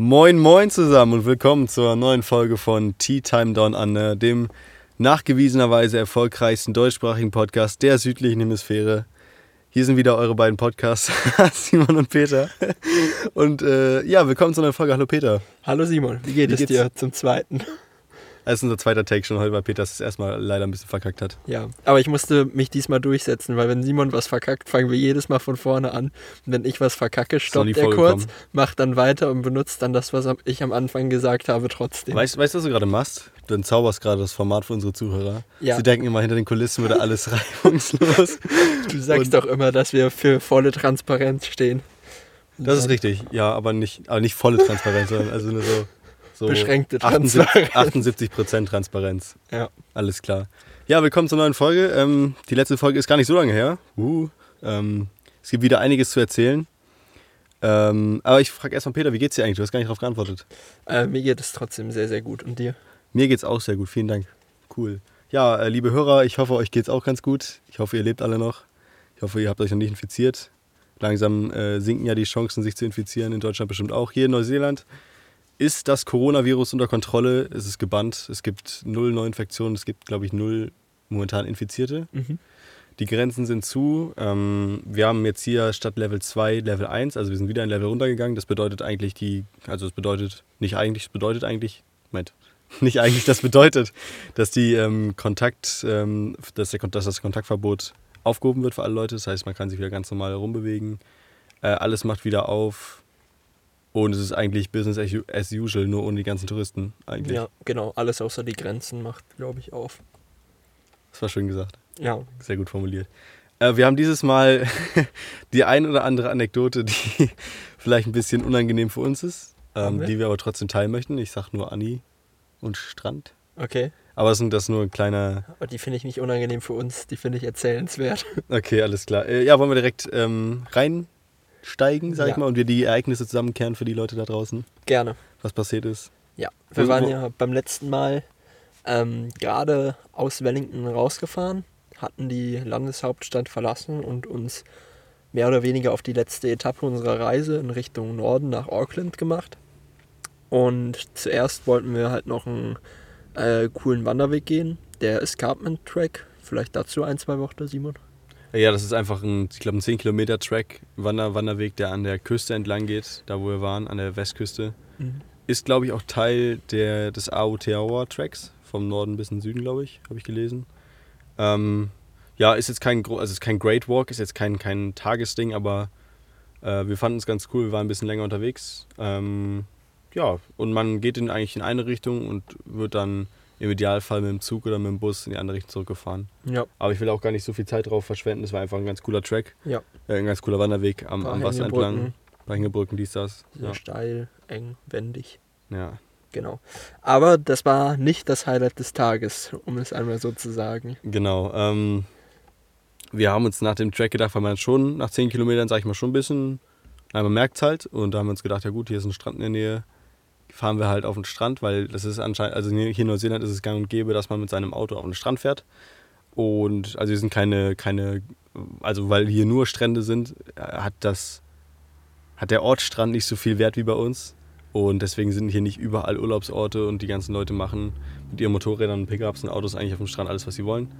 Moin, moin zusammen und willkommen zur neuen Folge von Tea Time Down Under, dem nachgewiesenerweise erfolgreichsten deutschsprachigen Podcast der südlichen Hemisphäre. Hier sind wieder eure beiden Podcasts, Simon und Peter. Und äh, ja, willkommen zu einer Folge. Hallo Peter. Hallo Simon, wie geht wie es dir zum zweiten? Das ist unser zweiter Take schon heute, weil Peter es erstmal leider ein bisschen verkackt hat. Ja, aber ich musste mich diesmal durchsetzen, weil wenn Simon was verkackt, fangen wir jedes Mal von vorne an. Und wenn ich was verkacke, stoppt er kurz, macht dann weiter und benutzt dann das, was ich am Anfang gesagt habe, trotzdem. Weißt du, was du gerade machst? Du entzauberst gerade das Format für unsere Zuhörer. Ja. Sie denken immer, hinter den Kulissen würde alles reibungslos. Du sagst und doch immer, dass wir für volle Transparenz stehen. Das ist richtig, ja, aber nicht, aber nicht volle Transparenz, sondern also nur so so Beschränkte Transparenz. 78 Prozent Transparenz. Ja. Alles klar. Ja, willkommen zur neuen Folge. Ähm, die letzte Folge ist gar nicht so lange her. Uh, ähm, es gibt wieder einiges zu erzählen. Ähm, aber ich frage erstmal Peter, wie geht's dir eigentlich? Du hast gar nicht darauf geantwortet. Äh, mir geht es trotzdem sehr, sehr gut. Und dir? Mir geht's auch sehr gut. Vielen Dank. Cool. Ja, äh, liebe Hörer, ich hoffe, euch geht's auch ganz gut. Ich hoffe, ihr lebt alle noch. Ich hoffe, ihr habt euch noch nicht infiziert. Langsam äh, sinken ja die Chancen, sich zu infizieren. In Deutschland bestimmt auch. Hier in Neuseeland ist das Coronavirus unter Kontrolle. Es ist gebannt. Es gibt null Neuinfektionen. Es gibt, glaube ich, null momentan Infizierte. Mhm. Die Grenzen sind zu. Ähm, wir haben jetzt hier statt Level 2 Level 1, also wir sind wieder ein Level runtergegangen. Das bedeutet eigentlich die, also es bedeutet, nicht eigentlich, es bedeutet eigentlich, Moment, nicht eigentlich, das bedeutet, dass die ähm, Kontakt, ähm, dass, der, dass das Kontaktverbot aufgehoben wird für alle Leute. Das heißt, man kann sich wieder ganz normal rumbewegen. Äh, alles macht wieder auf. Und es ist eigentlich Business as usual, nur ohne die ganzen Touristen eigentlich. Ja, genau. Alles außer die Grenzen macht, glaube ich, auf. Das war schön gesagt. Ja. Sehr gut formuliert. Äh, wir haben dieses Mal die ein oder andere Anekdote, die vielleicht ein bisschen unangenehm für uns ist, ähm, wir? die wir aber trotzdem teilen möchten. Ich sage nur Anni und Strand. Okay. Aber sind das nur ein kleiner. Aber die finde ich nicht unangenehm für uns, die finde ich erzählenswert. Okay, alles klar. Äh, ja, wollen wir direkt ähm, rein steigen, sag ja. ich mal, und wir die Ereignisse zusammenkehren für die Leute da draußen? Gerne. Was passiert ist? Ja, wir wo, waren ja beim letzten Mal ähm, gerade aus Wellington rausgefahren, hatten die Landeshauptstadt verlassen und uns mehr oder weniger auf die letzte Etappe unserer Reise in Richtung Norden nach Auckland gemacht. Und zuerst wollten wir halt noch einen äh, coolen Wanderweg gehen, der Escarpment Track. Vielleicht dazu ein, zwei Worte, Simon. Ja, das ist einfach ein, ich glaube, ein 10 Kilometer Track, Wander, Wanderweg, der an der Küste entlang geht, da wo wir waren, an der Westküste. Mhm. Ist, glaube ich, auch Teil der, des Aotearoa Tracks, vom Norden bis in den Süden, glaube ich, habe ich gelesen. Ähm, ja, ist jetzt kein, also ist kein Great Walk, ist jetzt kein, kein Tagesding, aber äh, wir fanden es ganz cool, wir waren ein bisschen länger unterwegs. Ähm, ja, und man geht in, eigentlich in eine Richtung und wird dann im Idealfall mit dem Zug oder mit dem Bus in die andere Richtung zurückgefahren. Ja. Aber ich will auch gar nicht so viel Zeit drauf verschwenden. Es war einfach ein ganz cooler Track. Ja. Äh, ein ganz cooler Wanderweg am, am Wasser entlang. Ein paar Hängebrücken, dies, das. Sehr ja. steil, eng, wendig. Ja. Genau. Aber das war nicht das Highlight des Tages, um es einmal so zu sagen. Genau. Ähm, wir haben uns nach dem Track gedacht, weil man schon nach 10 Kilometern, sag ich mal, schon ein bisschen, man merkt es halt. Und da haben wir uns gedacht, ja gut, hier ist ein Strand in der Nähe fahren wir halt auf den Strand, weil das ist anscheinend, also hier in Neuseeland ist es gang und gäbe, dass man mit seinem Auto auf den Strand fährt. Und also wir sind keine, keine, also weil hier nur Strände sind, hat das, hat der Ortsstrand nicht so viel Wert wie bei uns. Und deswegen sind hier nicht überall Urlaubsorte und die ganzen Leute machen mit ihren Motorrädern und Pickups und Autos eigentlich auf dem Strand alles, was sie wollen.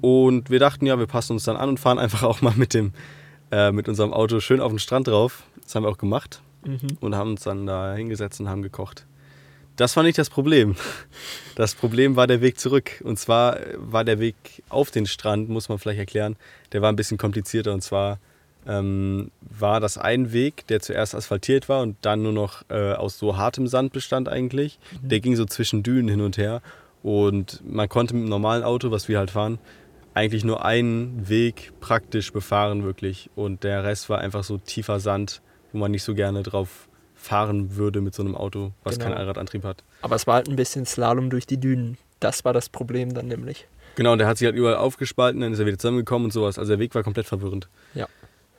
Und wir dachten, ja, wir passen uns dann an und fahren einfach auch mal mit dem, äh, mit unserem Auto schön auf den Strand drauf. Das haben wir auch gemacht mhm. und haben uns dann da hingesetzt und haben gekocht. Das war nicht das Problem. Das Problem war der Weg zurück. Und zwar war der Weg auf den Strand, muss man vielleicht erklären, der war ein bisschen komplizierter. Und zwar ähm, war das ein Weg, der zuerst asphaltiert war und dann nur noch äh, aus so hartem Sand bestand eigentlich. Mhm. Der ging so zwischen Dünen hin und her. Und man konnte mit dem normalen Auto, was wir halt fahren, eigentlich nur einen Weg praktisch befahren, wirklich. Und der Rest war einfach so tiefer Sand wo man nicht so gerne drauf fahren würde mit so einem Auto, was genau. keinen Allradantrieb hat. Aber es war halt ein bisschen Slalom durch die Dünen. Das war das Problem dann nämlich. Genau, der hat sich halt überall aufgespalten, dann ist er wieder zusammengekommen und sowas. Also der Weg war komplett verwirrend. Ja.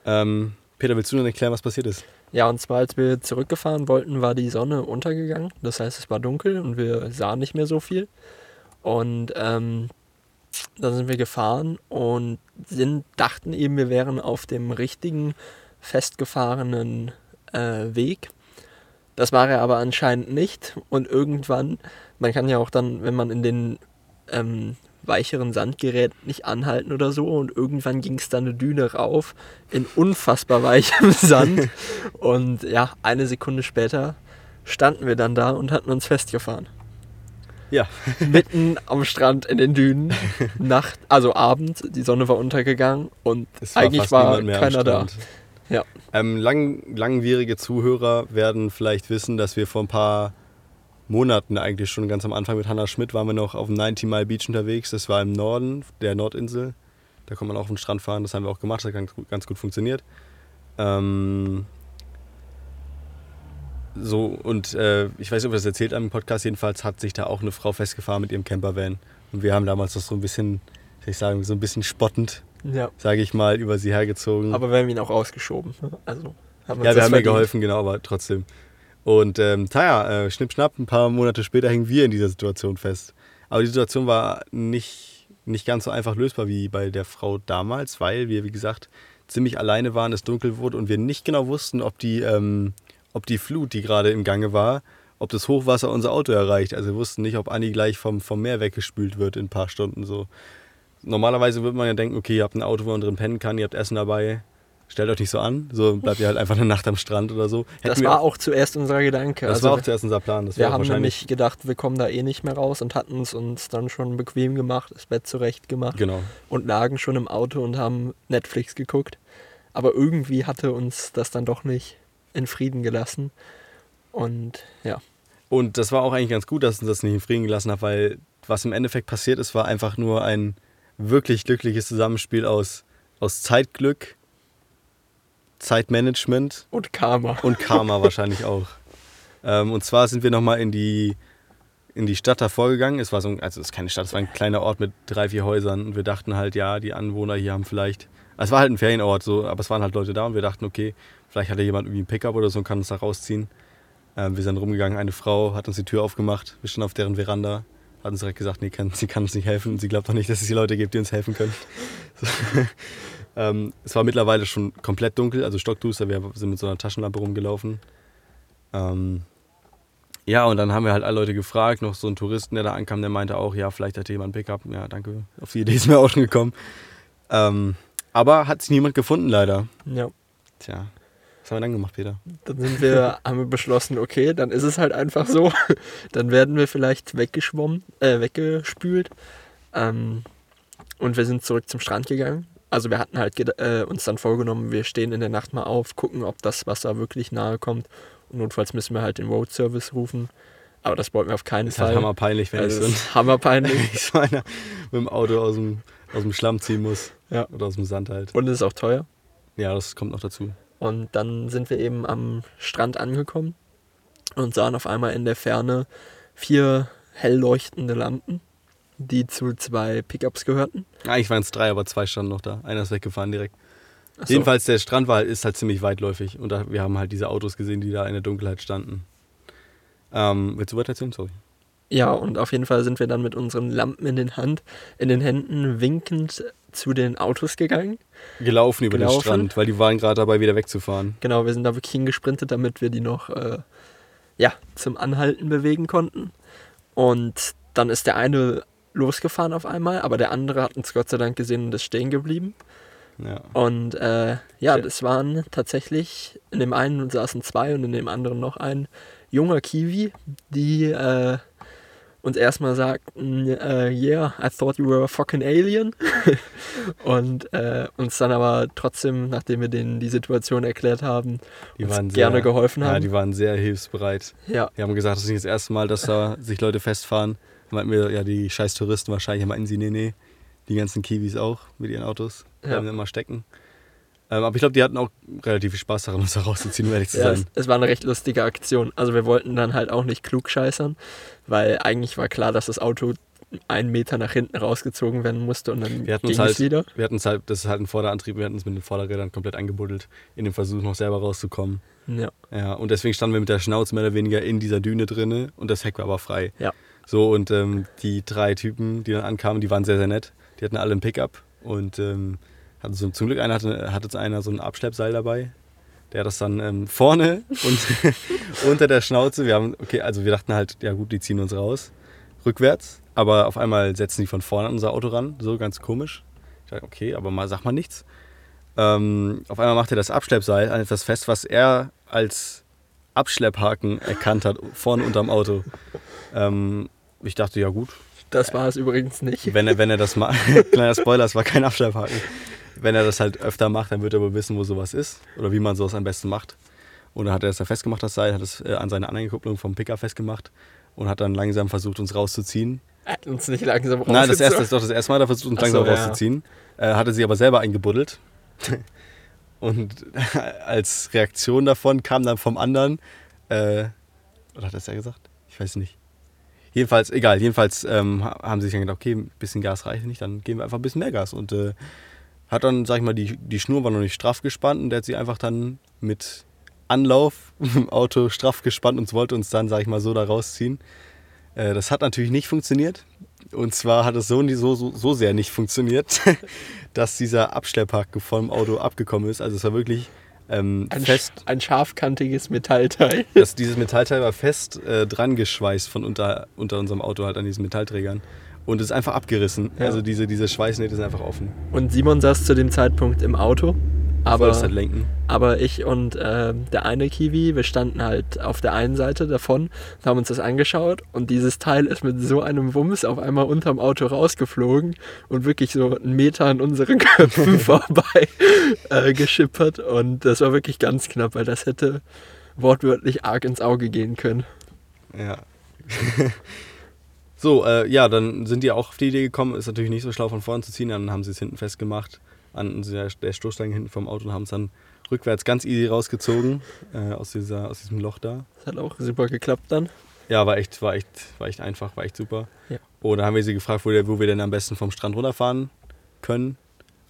Ähm, Peter, willst du noch erklären, was passiert ist? Ja, und zwar, als wir zurückgefahren wollten, war die Sonne untergegangen. Das heißt, es war dunkel und wir sahen nicht mehr so viel. Und ähm, dann sind wir gefahren und sind, dachten eben, wir wären auf dem richtigen festgefahrenen äh, Weg. Das war er aber anscheinend nicht. Und irgendwann, man kann ja auch dann, wenn man in den ähm, weicheren Sand gerät, nicht anhalten oder so. Und irgendwann ging es dann eine Düne rauf in unfassbar weichem Sand. Und ja, eine Sekunde später standen wir dann da und hatten uns festgefahren. Ja. Mitten am Strand in den Dünen, Nacht, also Abend, die Sonne war untergegangen und Es eigentlich war keiner da. Ja. Ähm, lang, langwierige Zuhörer werden vielleicht wissen, dass wir vor ein paar Monaten eigentlich schon ganz am Anfang mit Hannah Schmidt waren wir noch auf dem 90 Mile Beach unterwegs. Das war im Norden der Nordinsel. Da kann man auch auf den Strand fahren. Das haben wir auch gemacht. Das hat ganz, gut- ganz gut funktioniert. Ähm, so, und äh, ich weiß nicht, ob wir das erzählt haben im Podcast. Jedenfalls hat sich da auch eine Frau festgefahren mit ihrem Campervan. Und wir haben damals das so ein bisschen, ich sagen, so ein bisschen spottend, Ja. sage ich mal, über sie hergezogen. Aber wir haben ihn auch ausgeschoben. ne? Also haben uns Ja, wir das haben ihr verdient. geholfen, genau, aber trotzdem. Und ähm, naja, äh, schnipp, schnapp, ein paar Monate später hingen wir in dieser Situation fest. Aber die Situation war nicht, nicht ganz so einfach lösbar wie bei der Frau damals, weil wir, wie gesagt, ziemlich alleine waren, es dunkel wurde und wir nicht genau wussten, ob die, ähm, ob die Flut, die gerade im Gange war, ob das Hochwasser unser Auto erreicht. Also wir wussten nicht, ob Anni gleich vom, vom Meer weggespült wird in ein paar Stunden so. Normalerweise würde man ja denken, okay, ihr habt ein Auto, wo man drin pennen kann, ihr habt Essen dabei, stellt euch nicht so an, so bleibt ihr halt einfach eine Nacht am Strand oder so. Das Hätten wir- war auch zuerst unser Gedanke. das also war auch zuerst unser Plan. Das wir haben nämlich gedacht, wir kommen da eh nicht mehr raus und hatten es uns dann schon bequem gemacht, das Bett zurecht gemacht Genau. und lagen schon im Auto und haben Netflix geguckt. Aber irgendwie hatte uns das dann doch nicht in Frieden gelassen. Und ja, Und das war auch eigentlich ganz gut, dass uns das nicht in Frieden gelassen hat, weil was im Endeffekt passiert ist, war einfach nur ein wirklich glückliches Zusammenspiel aus, aus Zeitglück, Zeitmanagement und Karma. und Karma wahrscheinlich auch. Ähm, und zwar sind wir nochmal in die, in die Stadt davor gegangen. Es war so ein, also es ist keine Stadt, es war ein kleiner Ort mit drei, vier Häusern. Und wir dachten halt, ja, die Anwohner hier haben vielleicht. Es war halt ein Ferienort, so, aber es waren halt Leute da und wir dachten, okay, vielleicht hat ja jemand irgendwie ein Pickup oder so und kann uns da rausziehen. Ähm, wir sind rumgegangen, eine Frau hat uns die Tür aufgemacht, wir standen auf deren Veranda, hat uns direkt gesagt, nee, kann, sie kann uns nicht helfen sie glaubt auch nicht, dass es hier Leute gibt, die uns helfen können. So. ähm, es war mittlerweile schon komplett dunkel, also stockduster, wir sind mit so einer Taschenlampe rumgelaufen. Ähm, ja, und dann haben wir halt alle Leute gefragt, noch so einen Touristen, der da ankam, der meinte auch, ja, vielleicht hat jemand ein Pickup. Ja, danke, auf die Idee ist mir auch schon gekommen. Ähm, aber hat sich niemand gefunden, leider. Ja. Tja, was haben wir dann gemacht, Peter? Dann sind wir, haben wir beschlossen, okay, dann ist es halt einfach so. Dann werden wir vielleicht weggeschwommen, äh, weggespült. Ähm, und wir sind zurück zum Strand gegangen. Also wir hatten halt äh, uns dann vorgenommen, wir stehen in der Nacht mal auf, gucken, ob das Wasser wirklich nahe kommt. Und notfalls müssen wir halt den Road Service rufen. Aber das wollten wir auf keinen Ist Fall. halt hammerpeinlich, wenn also ich das so, ist hammerpeinlich. wenn ich so einer mit dem Auto aus dem, aus dem Schlamm ziehen muss. Ja. Oder aus dem Sand halt. Und es ist auch teuer. Ja, das kommt noch dazu. Und dann sind wir eben am Strand angekommen und sahen auf einmal in der Ferne vier hell leuchtende Lampen, die zu zwei Pickups gehörten. Eigentlich waren es drei, aber zwei standen noch da. Einer ist weggefahren direkt. So. Jedenfalls, der Strand war, ist halt ziemlich weitläufig. Und da, wir haben halt diese Autos gesehen, die da in der Dunkelheit standen. Ähm, willst du weiter erzählen? Sorry. Ja, und auf jeden Fall sind wir dann mit unseren Lampen in den Hand, in den Händen winkend zu den Autos gegangen. Gelaufen über Gelaufen. den Strand, weil die waren gerade dabei, wieder wegzufahren. Genau, wir sind da wirklich hingesprintet, damit wir die noch äh, ja, zum Anhalten bewegen konnten. Und dann ist der eine losgefahren auf einmal, aber der andere hat uns Gott sei Dank gesehen und ist stehen geblieben. Ja. Und äh, ja, das waren tatsächlich, in dem einen saßen zwei und in dem anderen noch ein junger Kiwi, die äh, uns erstmal sagten, äh, yeah, I thought you were a fucking alien. und äh, uns dann aber trotzdem, nachdem wir denen die Situation erklärt haben, waren gerne sehr, geholfen Ja, haben. die waren sehr hilfsbereit. Ja, Die haben gesagt, das ist nicht das erste Mal, dass da sich Leute festfahren. Meinten wir, ja, die scheiß Touristen wahrscheinlich meinten sie, nee, nee. Die ganzen Kiwis auch mit ihren Autos. Ja. Bleiben immer stecken. Ähm, aber ich glaube, die hatten auch relativ viel Spaß daran, uns da rauszuziehen, um ehrlich zu ja es, sein. es war eine recht lustige Aktion. Also wir wollten dann halt auch nicht klug scheißern, weil eigentlich war klar, dass das Auto einen Meter nach hinten rausgezogen werden musste und dann Wir hatten ging uns es halt, wieder. wir hatten uns halt, das ist halt ein Vorderantrieb, wir hatten uns mit den Vorderrädern komplett angebuddelt, in dem Versuch noch selber rauszukommen. Ja. Ja, und deswegen standen wir mit der Schnauze mehr oder weniger in dieser Düne drinne und das Heck war aber frei. Ja. So, und ähm, die drei Typen, die dann ankamen, die waren sehr, sehr nett. Die hatten alle ein Pickup und ähm, hatten so, zum Glück einer hatte, hatte einer so ein Abschleppseil dabei. Der hat das dann ähm, vorne und unter der Schnauze. Wir haben, okay, also wir dachten halt, ja gut, die ziehen uns raus, rückwärts. Aber auf einmal setzen die von vorne an unser Auto ran, so ganz komisch. Ich dachte, okay, aber mal sag mal nichts. Ähm, auf einmal macht er das Abschleppseil an etwas fest, was er als Abschlepphaken erkannt hat, vorne unterm Auto. Ähm, ich dachte, ja gut. Das war es übrigens nicht. Wenn er, wenn er das macht, kleiner Spoiler, es war kein Abschlepphaken. Wenn er das halt öfter macht, dann wird er wohl wissen, wo sowas ist oder wie man sowas am besten macht. Und dann hat er es da festgemacht, das Seil, hat es äh, an seine Anhängerkupplung vom Picker festgemacht und hat dann langsam versucht, uns rauszuziehen. Er hat uns nicht langsam rausgezogen. Nein, das erste das ist doch das erste Mal, da versucht uns Ach so, langsam ja. rauszuziehen. Äh, hatte sie aber selber eingebuddelt. Und als Reaktion davon kam dann vom anderen, äh, oder hat er es ja gesagt? Ich weiß nicht. Jedenfalls, egal, jedenfalls ähm, ha- haben sie sich dann gedacht, okay, ein bisschen Gas reicht nicht, dann geben wir einfach ein bisschen mehr Gas. Und äh, hat dann, sag ich mal, die, die Schnur war noch nicht straff gespannt und der hat sie einfach dann mit Anlauf im Auto straff gespannt und wollte uns dann, sag ich mal, so da rausziehen. Äh, das hat natürlich nicht funktioniert. Und zwar hat es so, so, so, sehr nicht funktioniert, dass dieser Abschlepphaken vom Auto abgekommen ist. Also es war wirklich ähm, ein, fest, ein scharfkantiges Metallteil. das, dieses Metallteil war fest äh, dran geschweißt von unter, unter unserem Auto halt an diesen Metallträgern. Und es ist einfach abgerissen. Ja. Also diese, diese Schweißnähte sind einfach offen. Und Simon saß zu dem Zeitpunkt im Auto. Aber, aber ich und ähm, der eine Kiwi, wir standen halt auf der einen Seite davon und haben uns das angeschaut. Und dieses Teil ist mit so einem Wumms auf einmal unterm Auto rausgeflogen und wirklich so einen Meter an unseren Köpfen vorbei äh, geschippert. Und das war wirklich ganz knapp, weil das hätte wortwörtlich arg ins Auge gehen können. Ja. so, äh, ja, dann sind die auch auf die Idee gekommen, ist natürlich nicht so schlau von vorn zu ziehen, dann haben sie es hinten festgemacht an der, der Stoßstange hinten vom Auto und haben es dann rückwärts ganz easy rausgezogen äh, aus, dieser, aus diesem Loch da. Das hat auch super geklappt dann. Ja, war echt, war echt, war echt einfach, war echt super. Ja. Und da haben wir sie gefragt, wo, der, wo wir denn am besten vom Strand runterfahren können.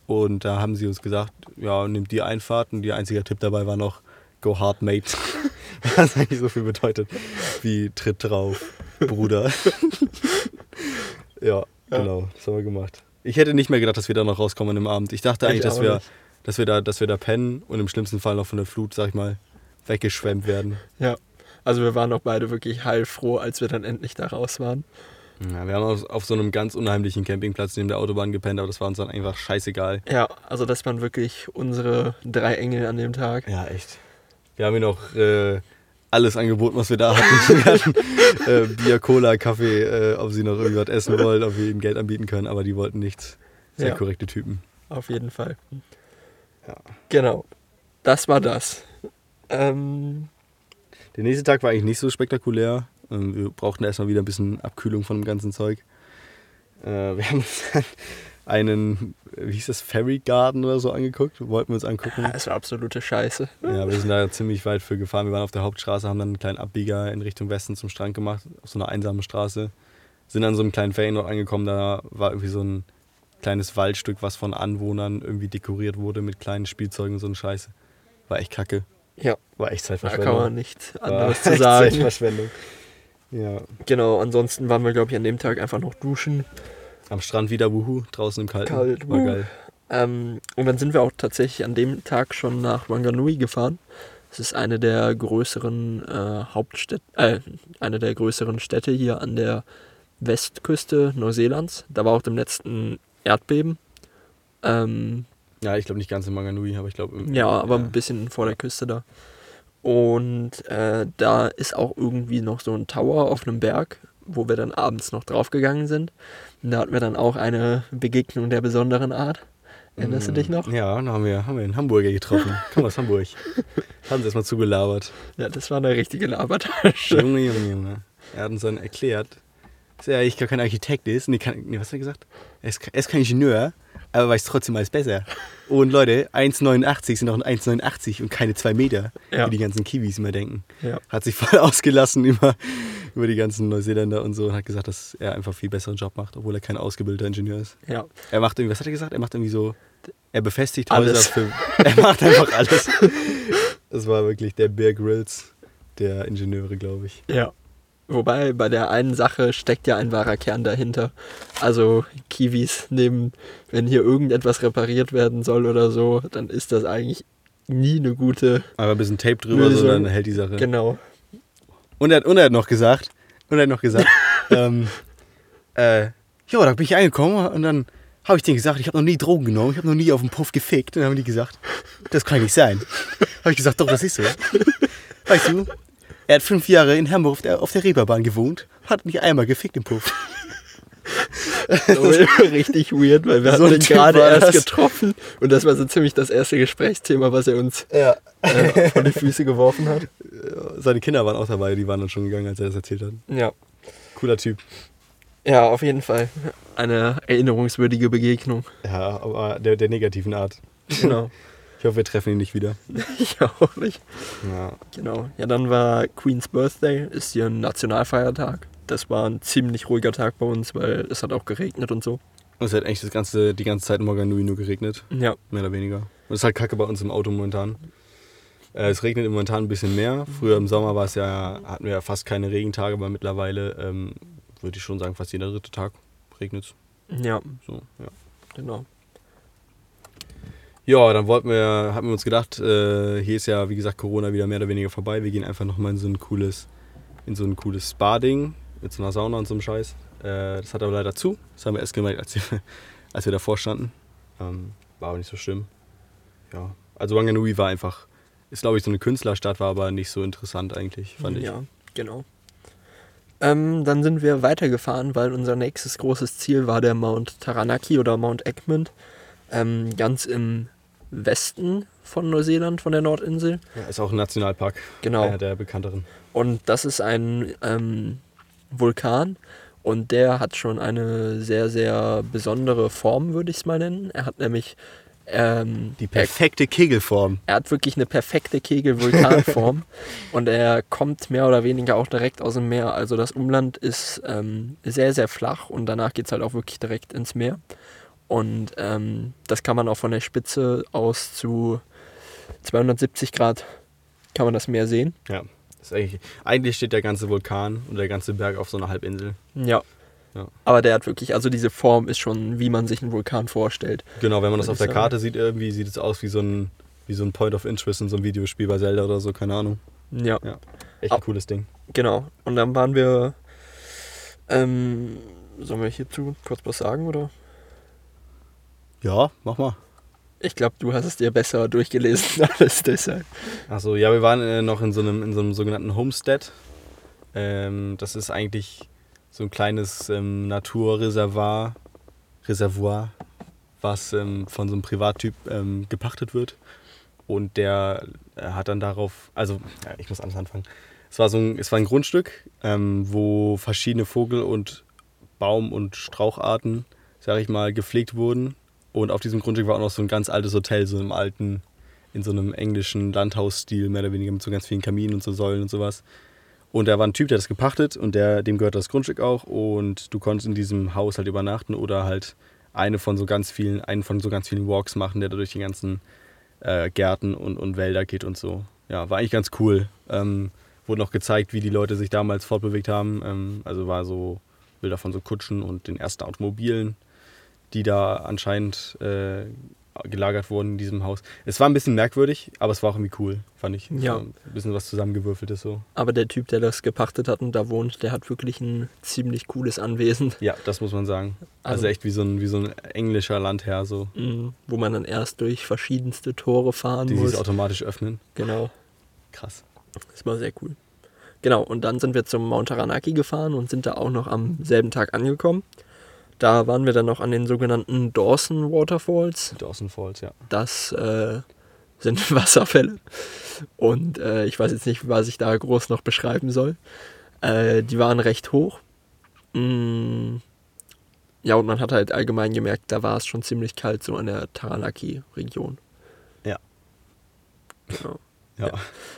Und da haben sie uns gesagt, ja, nimmt die Einfahrt. Und der einzige Tipp dabei war noch, go hard, mate. Was eigentlich so viel bedeutet wie tritt drauf, Bruder. ja, genau, das haben wir gemacht. Ich hätte nicht mehr gedacht, dass wir da noch rauskommen im Abend. Ich dachte Ich eigentlich, dass auch wir, nicht. dass, wir da, dass wir da pennen und im schlimmsten Fall noch von der Flut, sag ich mal, weggeschwemmt werden. Ja. Also wir waren auch beide wirklich heilfroh, als wir dann endlich da raus waren. Ja, wir haben auf, auf so einem ganz unheimlichen Campingplatz neben der Autobahn gepennt, aber das war uns dann einfach scheißegal. Ja, also das waren wirklich unsere drei Engel an dem Tag. Ja, echt. Wir haben ihnen auch äh, alles angeboten, was wir da hatten. Wir hatten äh, Bier, Cola, Kaffee, äh, ob sie noch irgendwie was essen wollen, ob wir ihnen Geld anbieten können, aber die wollten nichts. Sehr Ja. korrekte Typen. Auf jeden Fall. Ja. Genau. Das war das. Ähm, Der nächste Tag war eigentlich nicht so spektakulär. Ähm, wir brauchten erstmal wieder ein bisschen Abkühlung von dem ganzen Zeug. Äh, wir haben uns dann einen, wie hieß das, Ferry Garden oder so angeguckt. Wollten wir uns angucken. es war absolute Scheiße. Ja, wir sind da ziemlich weit für gefahren. Wir waren auf der Hauptstraße, haben dann einen kleinen Abbieger in Richtung Westen zum Strand gemacht, auf so einer einsamen Straße. Sind an so einem kleinen Ferienort angekommen, da war irgendwie so ein kleines Waldstück, was von Anwohnern irgendwie dekoriert wurde mit kleinen Spielzeugen und so eine Scheiße. War echt kacke. Ja, War echt da Zeitverschwendung. kann man nichts War anderes zu echt sagen. Zeitverschwendung. Ja. Genau, ansonsten waren wir, glaube ich, an dem Tag einfach noch duschen. Am Strand wieder, wuhu, draußen im Kalten. Kalt, War geil. Ähm, und dann sind wir auch tatsächlich an dem Tag schon nach Wanganui gefahren. Das ist eine der größeren äh, Hauptstädte, äh, eine der größeren Städte hier an der Westküste Neuseelands. Da war auch dem letzten Erdbeben. Ähm, Ja, ich glaube nicht ganz in Manganui, aber ich glaube. ja, aber ein bisschen vor der Küste da. Und äh, da ist auch irgendwie noch so ein Tower auf einem Berg, wo wir dann abends noch draufgegangen sind. Und da hatten wir dann auch eine Begegnung der besonderen Art. Erinnerst du dich noch? Ja, da haben wir, haben wir einen Hamburger getroffen. Komm aus Hamburg. Haben sie erstmal zugelabert. Ja, das war eine richtige Labertasche. Junge, Junge, Junge. Er hat uns dann erklärt, dass er eigentlich gar kein Architekt ist. Nee, kann, nee was hat er gesagt? Er ist, er ist kein Ingenieur, aber weiß trotzdem alles besser. Und Leute, 1,89 sind auch ein 1,89 und keine 2 Meter, Ja. wie die ganzen Kiwis immer denken. Ja. Hat sich voll ausgelassen über, über die ganzen Neuseeländer und so und hat gesagt, dass er einfach viel besseren Job macht, obwohl er kein ausgebildeter Ingenieur ist. Ja, Er macht irgendwie, was hat er gesagt? Er macht irgendwie so, er befestigt Alles. Für, er macht einfach alles. Das war wirklich der Bear Grylls der Ingenieure, glaube ich. ja. Wobei bei der einen Sache steckt ja ein wahrer Kern dahinter. Also Kiwis nehmen, wenn hier irgendetwas repariert werden soll oder so, dann ist das eigentlich nie eine gute. Aber ein bisschen Tape drüber, Lösung. so dann hält die Sache. Genau. Und er, hat- und er hat noch gesagt, und er hat noch gesagt, ähm, äh, ja, da bin ich angekommen und dann habe ich denen gesagt, ich habe noch nie Drogen genommen, ich habe noch nie auf dem Puff gefickt. Und dann haben die gesagt, das kann nicht sein. habe ich gesagt, doch, das ist so. Weißt du, er hat fünf Jahre in Hamburg auf der, auf der Reeperbahn gewohnt, hat nicht einmal gefickt im Puff. richtig weird, weil wir So hatten ihn gerade erst getroffen und das war so ziemlich das erste Gesprächsthema, was er uns Ja. äh, vor die Füße geworfen hat. Seine Kinder waren auch dabei, die waren dann schon gegangen, als er das erzählt hat. Ja. Cooler Typ. Ja, auf jeden Fall. Eine erinnerungswürdige Begegnung. Ja, aber der, der negativen Art. Genau. Ich hoffe, wir treffen ihn nicht wieder. ich auch nicht. Ja. Genau. Ja, dann war Queen's Birthday, ist hier ein Nationalfeiertag. Das war ein ziemlich ruhiger Tag bei uns, weil es hat auch geregnet und so. Und es hat eigentlich das ganze, die ganze Zeit in Morganui nur geregnet. Ja. Mehr oder weniger. Und es ist halt kacke bei uns im Auto momentan. Äh, es regnet momentan ein bisschen mehr. Früher im Sommer war es ja, hatten wir ja fast keine Regentage, aber mittlerweile ähm, würde ich schon sagen, fast jeder dritte Tag regnet Ja, So, ja. genau. Ja, dann wollten wir, haben wir uns gedacht, äh, hier ist ja wie gesagt Corona wieder mehr oder weniger vorbei. Wir gehen einfach nochmal in so ein cooles, in so ein cooles Spa-Ding mit so einer Sauna und so einem Scheiß. Äh, das hat aber leider zu. Das haben wir erst gemerkt, als wir, als wir davor standen. Ähm, war aber nicht so schlimm. Ja, also Wanganui war einfach, ist glaube ich so eine Künstlerstadt, war aber nicht so interessant eigentlich, fand ich. Ja, genau. Ähm, dann sind wir weitergefahren, weil unser nächstes großes Ziel war der Mount Taranaki oder Mount Egmont. Ähm, ganz im Westen von Neuseeland, von der Nordinsel. Ja, ist auch ein Nationalpark. Genau. Einer der bekannteren. Und das ist ein ähm, Vulkan und der hat schon eine sehr, sehr besondere Form, würde ich es mal nennen. Er hat nämlich ähm, Die er, perfekte Kegelform. er hat wirklich eine perfekte Kegel-Vulkanform und er kommt mehr oder weniger auch direkt aus dem Meer. Also das Umland ist ähm, sehr, sehr flach und danach geht es halt auch wirklich direkt ins Meer. Und ähm, das kann man auch von der Spitze aus zu 270 Grad kann man das Meer sehen. Ja. Eigentlich, eigentlich steht der ganze Vulkan und der ganze Berg auf so einer Halbinsel. Ja. Ja. Aber der hat wirklich, also diese Form ist schon, wie man sich einen Vulkan vorstellt. Genau, wenn man das auf der. Karte sieht, irgendwie sieht es aus wie so ein, wie so ein Point of Interest in so einem Videospiel bei Zelda oder so, keine Ahnung. Ja, Ja. Echt ein Ah. cooles Ding. genau. Und dann waren wir, ähm, sollen wir hierzu kurz was sagen, oder? Ja, mach mal. Ich glaube, du hast es dir besser durchgelesen alles deshalb. Achso, ja, wir waren äh, noch in so einem, in so einem sogenannten Homestead. Ähm, das ist eigentlich so ein kleines ähm, Naturreservoir, Reservoir, was ähm, von so einem Privattyp ähm, gepachtet wird. Und der äh, hat dann darauf, also ja, ich muss anders anfangen. Es war so ein, es war ein Grundstück, ähm, wo verschiedene Vogel- und Baum- und Straucharten, sag ich mal, gepflegt wurden. Und auf diesem Grundstück war auch noch so ein ganz altes Hotel, so im alten, in so einem englischen Landhausstil, mehr oder weniger mit so ganz vielen Kaminen und so Säulen und sowas. Und da war ein Typ, der das gepachtet und der, dem gehört das Grundstück auch. Und du konntest in diesem Haus halt übernachten oder halt eine von so ganz vielen, einen von so ganz vielen Walks machen, der da durch die ganzen äh, Gärten und, und Wälder geht und so. Ja, war eigentlich ganz cool. Ähm, wurde noch gezeigt, wie die Leute sich damals fortbewegt haben. Ähm, also war so Bilder von so Kutschen und den ersten Automobilen, die da anscheinend äh, gelagert wurden in diesem Haus. Es war ein bisschen merkwürdig, aber es war auch irgendwie cool, fand ich. Ja. Ein bisschen was zusammengewürfeltes so. Aber der Typ, der das gepachtet hat und da wohnt, der hat wirklich ein ziemlich cooles Anwesen, Ja, das muss man sagen. Also, Also- echt wie so, ein, wie so ein englischer Landherr, so, mh, wo man dann erst durch verschiedenste Tore fahren die muss. sich automatisch öffnen. Genau. Krass. Das war sehr cool. Genau, und dann sind wir zum Mount Taranaki gefahren und sind da auch noch am selben Tag angekommen. Da waren wir dann noch an den sogenannten Dawson Waterfalls. Dawson Falls, ja. Das äh, sind Wasserfälle. Und äh, ich weiß jetzt nicht, was ich da groß noch beschreiben soll. Äh, die waren recht hoch. Mm, ja, und man hat halt allgemein gemerkt, da war es schon ziemlich kalt, so an der Taranaki-Region. Ja. Genau. Ja. Ja.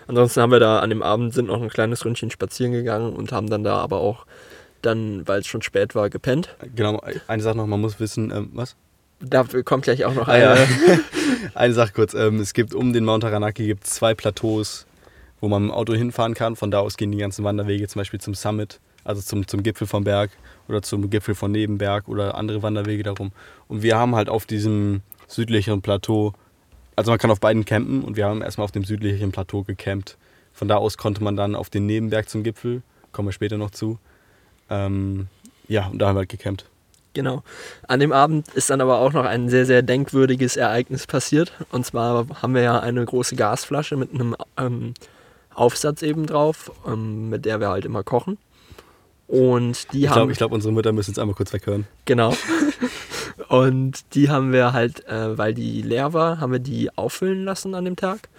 Ansonsten haben wir da an dem Abend sind noch ein kleines Ründchen spazieren gegangen und haben dann da aber auch dann, weil es schon spät war, gepennt. Genau, eine Sache noch, man muss wissen, ähm, was? Da kommt gleich auch noch Ah, eine. ja. eine Sache kurz, ähm, es gibt um den Mount Taranaki gibt zwei Plateaus, wo man mit dem Auto hinfahren kann. Von da aus gehen die ganzen Wanderwege zum Beispiel zum Summit, also zum, zum Gipfel vom Berg oder zum Gipfel von Nebenberg oder andere Wanderwege darum. Und wir haben halt auf diesem südlicheren Plateau also man kann auf beiden campen und wir haben erstmal auf dem südlichen Plateau gecampt. Von da aus konnte man dann auf den Nebenberg zum Gipfel, kommen wir später noch zu. Ähm, ja, und da haben wir halt gecampt. Genau. An dem Abend ist dann aber auch noch ein sehr, sehr denkwürdiges Ereignis passiert. Und zwar haben wir ja eine große Gasflasche mit einem ähm, Aufsatz eben drauf, ähm, mit der wir halt immer kochen. Und die Ich haben. glaube, ich glaub, unsere Mütter müssen jetzt einmal kurz weghören. Genau. Und die haben wir halt, äh, weil die leer war, haben wir die auffüllen lassen an dem Tag.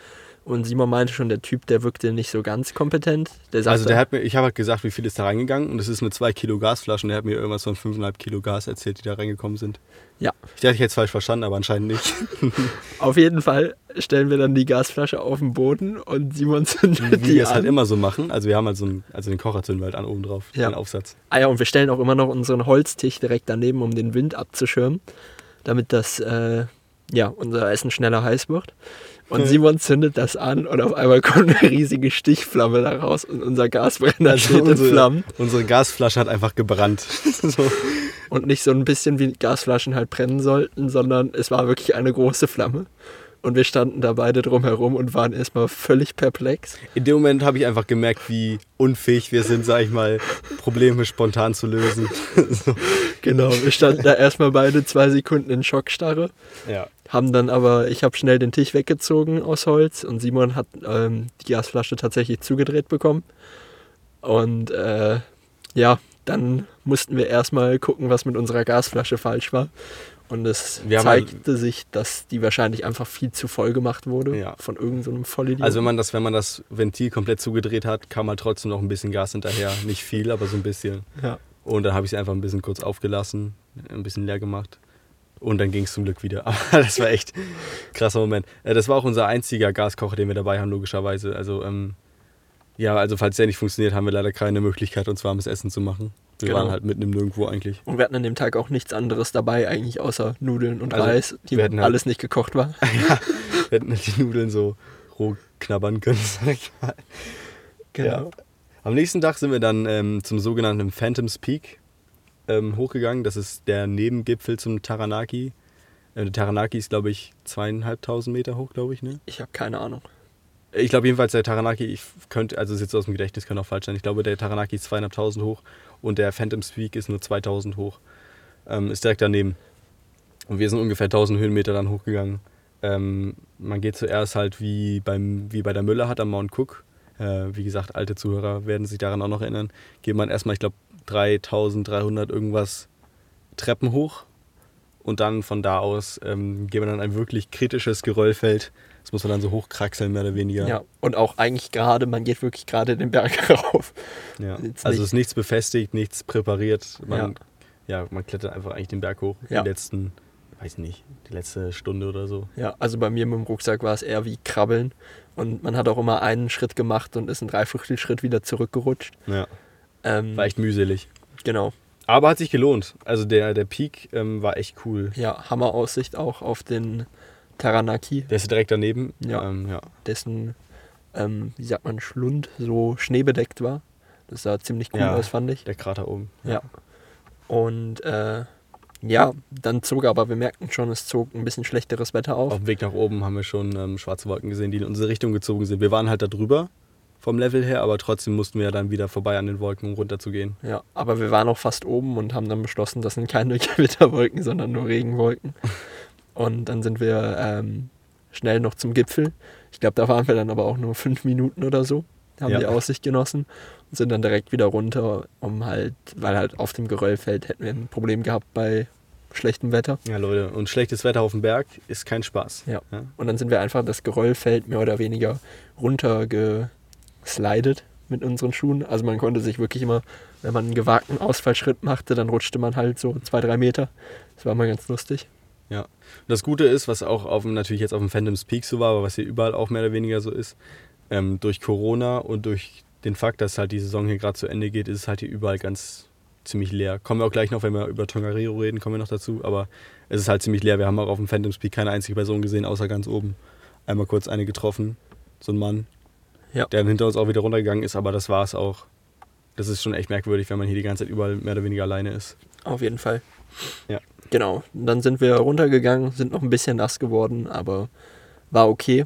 Und Simon meinte schon, der Typ, der wirkte nicht so ganz kompetent. Der Also der hat mir, ich habe halt gesagt, wie viel ist da reingegangen und es ist eine 2 Kilo Gasflasche und der hat mir irgendwas von 5,5 Kilo Gas erzählt, die da reingekommen sind. Ja. Ich dachte, ich hätte es falsch verstanden, aber anscheinend nicht. auf jeden Fall stellen wir dann die Gasflasche auf den Boden und Simon zündet Wie die wir es halt immer so machen. Also wir haben halt so einen, also den Kocher zünden wir halt an oben drauf, Ja. den Aufsatz. Ah ja, und wir stellen auch immer noch unseren Holztisch direkt daneben, um den Wind abzuschirmen, damit das, äh, ja, unser Essen schneller heiß wird. Und Mhm. Simon zündet das an und auf einmal kommt eine riesige Stichflamme da raus und unser Gasbrenner Also steht in unsere- Flammen. Unsere Gasflasche hat einfach gebrannt. so. Und nicht so ein bisschen wie Gasflaschen halt brennen sollten, sondern es war wirklich eine große Flamme. Und wir standen da beide drumherum und waren erstmal völlig perplex. In dem Moment habe ich einfach gemerkt, wie unfähig wir sind, sag ich mal, Probleme spontan zu lösen. so. Genau, wir standen da erstmal beide zwei Sekunden in Schockstarre. Ja. Haben dann aber, ich habe schnell den Tisch weggezogen aus Holz und Simon hat ähm, die Gasflasche tatsächlich zugedreht bekommen. Und äh, ja, dann mussten wir erstmal gucken, was mit unserer Gasflasche falsch war. Und es Wir halt- zeigte sich, dass die wahrscheinlich einfach viel zu voll gemacht wurde Ja. von irgendeinem so einem Vollidiot. Also wenn man das, wenn man das Ventil komplett zugedreht hat, kam halt trotzdem noch ein bisschen Gas hinterher. Nicht viel, aber so ein bisschen. ja. Und dann habe ich es einfach ein bisschen kurz aufgelassen, ein bisschen leer gemacht. Und dann ging es zum Glück wieder. Aber das war echt ein krasser Moment. Äh, Das war auch unser einziger Gaskocher, den wir dabei haben, logischerweise. Also, ähm, ja, also falls der nicht funktioniert, haben wir leider keine Möglichkeit, uns warmes Essen zu machen. Wir Genau. waren halt mitten im Nirgendwo eigentlich. Und wir hatten an dem Tag auch nichts anderes dabei, eigentlich außer Nudeln und Also, Reis, die halt- alles nicht gekocht war. Wir hätten halt die Nudeln so roh knabbern können, sag ich mal. Genau. Am nächsten Tag sind wir dann ähm, zum sogenannten Phantoms Peak ähm, hochgegangen. Das ist der Nebengipfel zum Taranaki. Äh, der Taranaki ist, glaube ich, zweieinhalbtausend Meter hoch, glaube ich, ne? Ich habe keine Ahnung. Ich glaube jedenfalls der Taranaki, ich könnte, also jetzt aus dem Gedächtnis, kann auch falsch sein. Ich glaube, der Taranaki ist zweieinhalbtausend hoch und der Phantoms Peak ist nur 2000 hoch. Ähm, ist direkt daneben. Und wir sind ungefähr 1000 Höhenmeter dann hochgegangen. Ähm, man geht zuerst halt wie, beim, wie bei der Müller hat am Mount Cook. Äh, wie gesagt, alte Zuhörer werden sich daran auch noch erinnern. Geht man erstmal, ich glaube, 3300 irgendwas Treppen hoch. Und dann von da aus ähm, geht man dann ein wirklich kritisches Geröllfeld. Das muss man dann so hochkraxeln, mehr oder weniger. Ja. und auch eigentlich gerade, man geht wirklich gerade den Berg rauf. Ja. Also ist nichts befestigt, nichts präpariert. Man, Ja. ja. man klettert einfach eigentlich den Berg hoch. Ja. Die letzten, weiß nicht, die letzte Stunde oder so. Ja, also bei mir mit dem Rucksack war es eher wie Krabbeln. Und man hat auch immer einen Schritt gemacht und ist einen Dreiviertelschritt wieder zurückgerutscht. Ja. Ähm, War echt mühselig. genau. Aber hat sich gelohnt. Also der, der Peak ähm, war echt cool. Ja, Hammeraussicht auch auf den Taranaki, Der ist direkt daneben. Ja. Ähm, ja. dessen, ähm, wie sagt man, Schlund so schneebedeckt war. Das sah ziemlich cool Ja. aus, fand ich. Der Krater oben. Ja. Und äh, ja, dann zog aber, wir merkten schon, es zog ein bisschen schlechteres Wetter auf. Auf dem Weg nach oben haben wir schon ähm, schwarze Wolken gesehen, die in unsere Richtung gezogen sind. Wir waren halt da drüber vom Level her, aber trotzdem mussten wir ja dann wieder vorbei an den Wolken, um runter zu gehen. Ja, aber wir waren auch fast oben und haben dann beschlossen, das sind keine Gewitterwolken, sondern nur Regenwolken. Und dann sind wir ähm, schnell noch zum Gipfel. Ich glaube, da waren wir dann aber auch nur fünf Minuten oder so, haben Ja. die Aussicht genossen und sind dann direkt wieder runter, um halt, weil halt auf dem Geröllfeld hätten wir ein Problem gehabt bei schlechtem Wetter. Ja, Leute, und schlechtes Wetter auf dem Berg ist kein Spaß. Ja. Ja. Und dann sind wir einfach das Geröllfeld mehr oder weniger runtergeslidet mit unseren Schuhen. Also man konnte sich wirklich immer, wenn man einen gewagten Ausfallschritt machte, dann rutschte man halt so zwei, drei Meter. Das war mal ganz lustig. Ja. Und das Gute ist, was auch auf dem, natürlich jetzt auf dem Phantoms Peak so war, aber was hier überall auch mehr oder weniger so ist, ähm, durch Corona und durch den Fakt, dass halt die Saison hier gerade zu Ende geht, ist es halt hier überall ganz ziemlich leer. Kommen wir auch gleich noch, wenn wir über Tongariro reden, kommen wir noch dazu, aber es ist halt ziemlich leer. Wir haben auch auf dem Phantoms Peak keine einzige Person gesehen, außer ganz oben. Einmal kurz eine getroffen, so ein Mann, Ja. der dann hinter uns auch wieder runtergegangen ist, aber das war es auch. Das ist schon echt merkwürdig, wenn man hier die ganze Zeit überall mehr oder weniger alleine ist. Auf jeden Fall. Ja. Genau. Dann sind wir runtergegangen, sind noch ein bisschen nass geworden, aber war okay.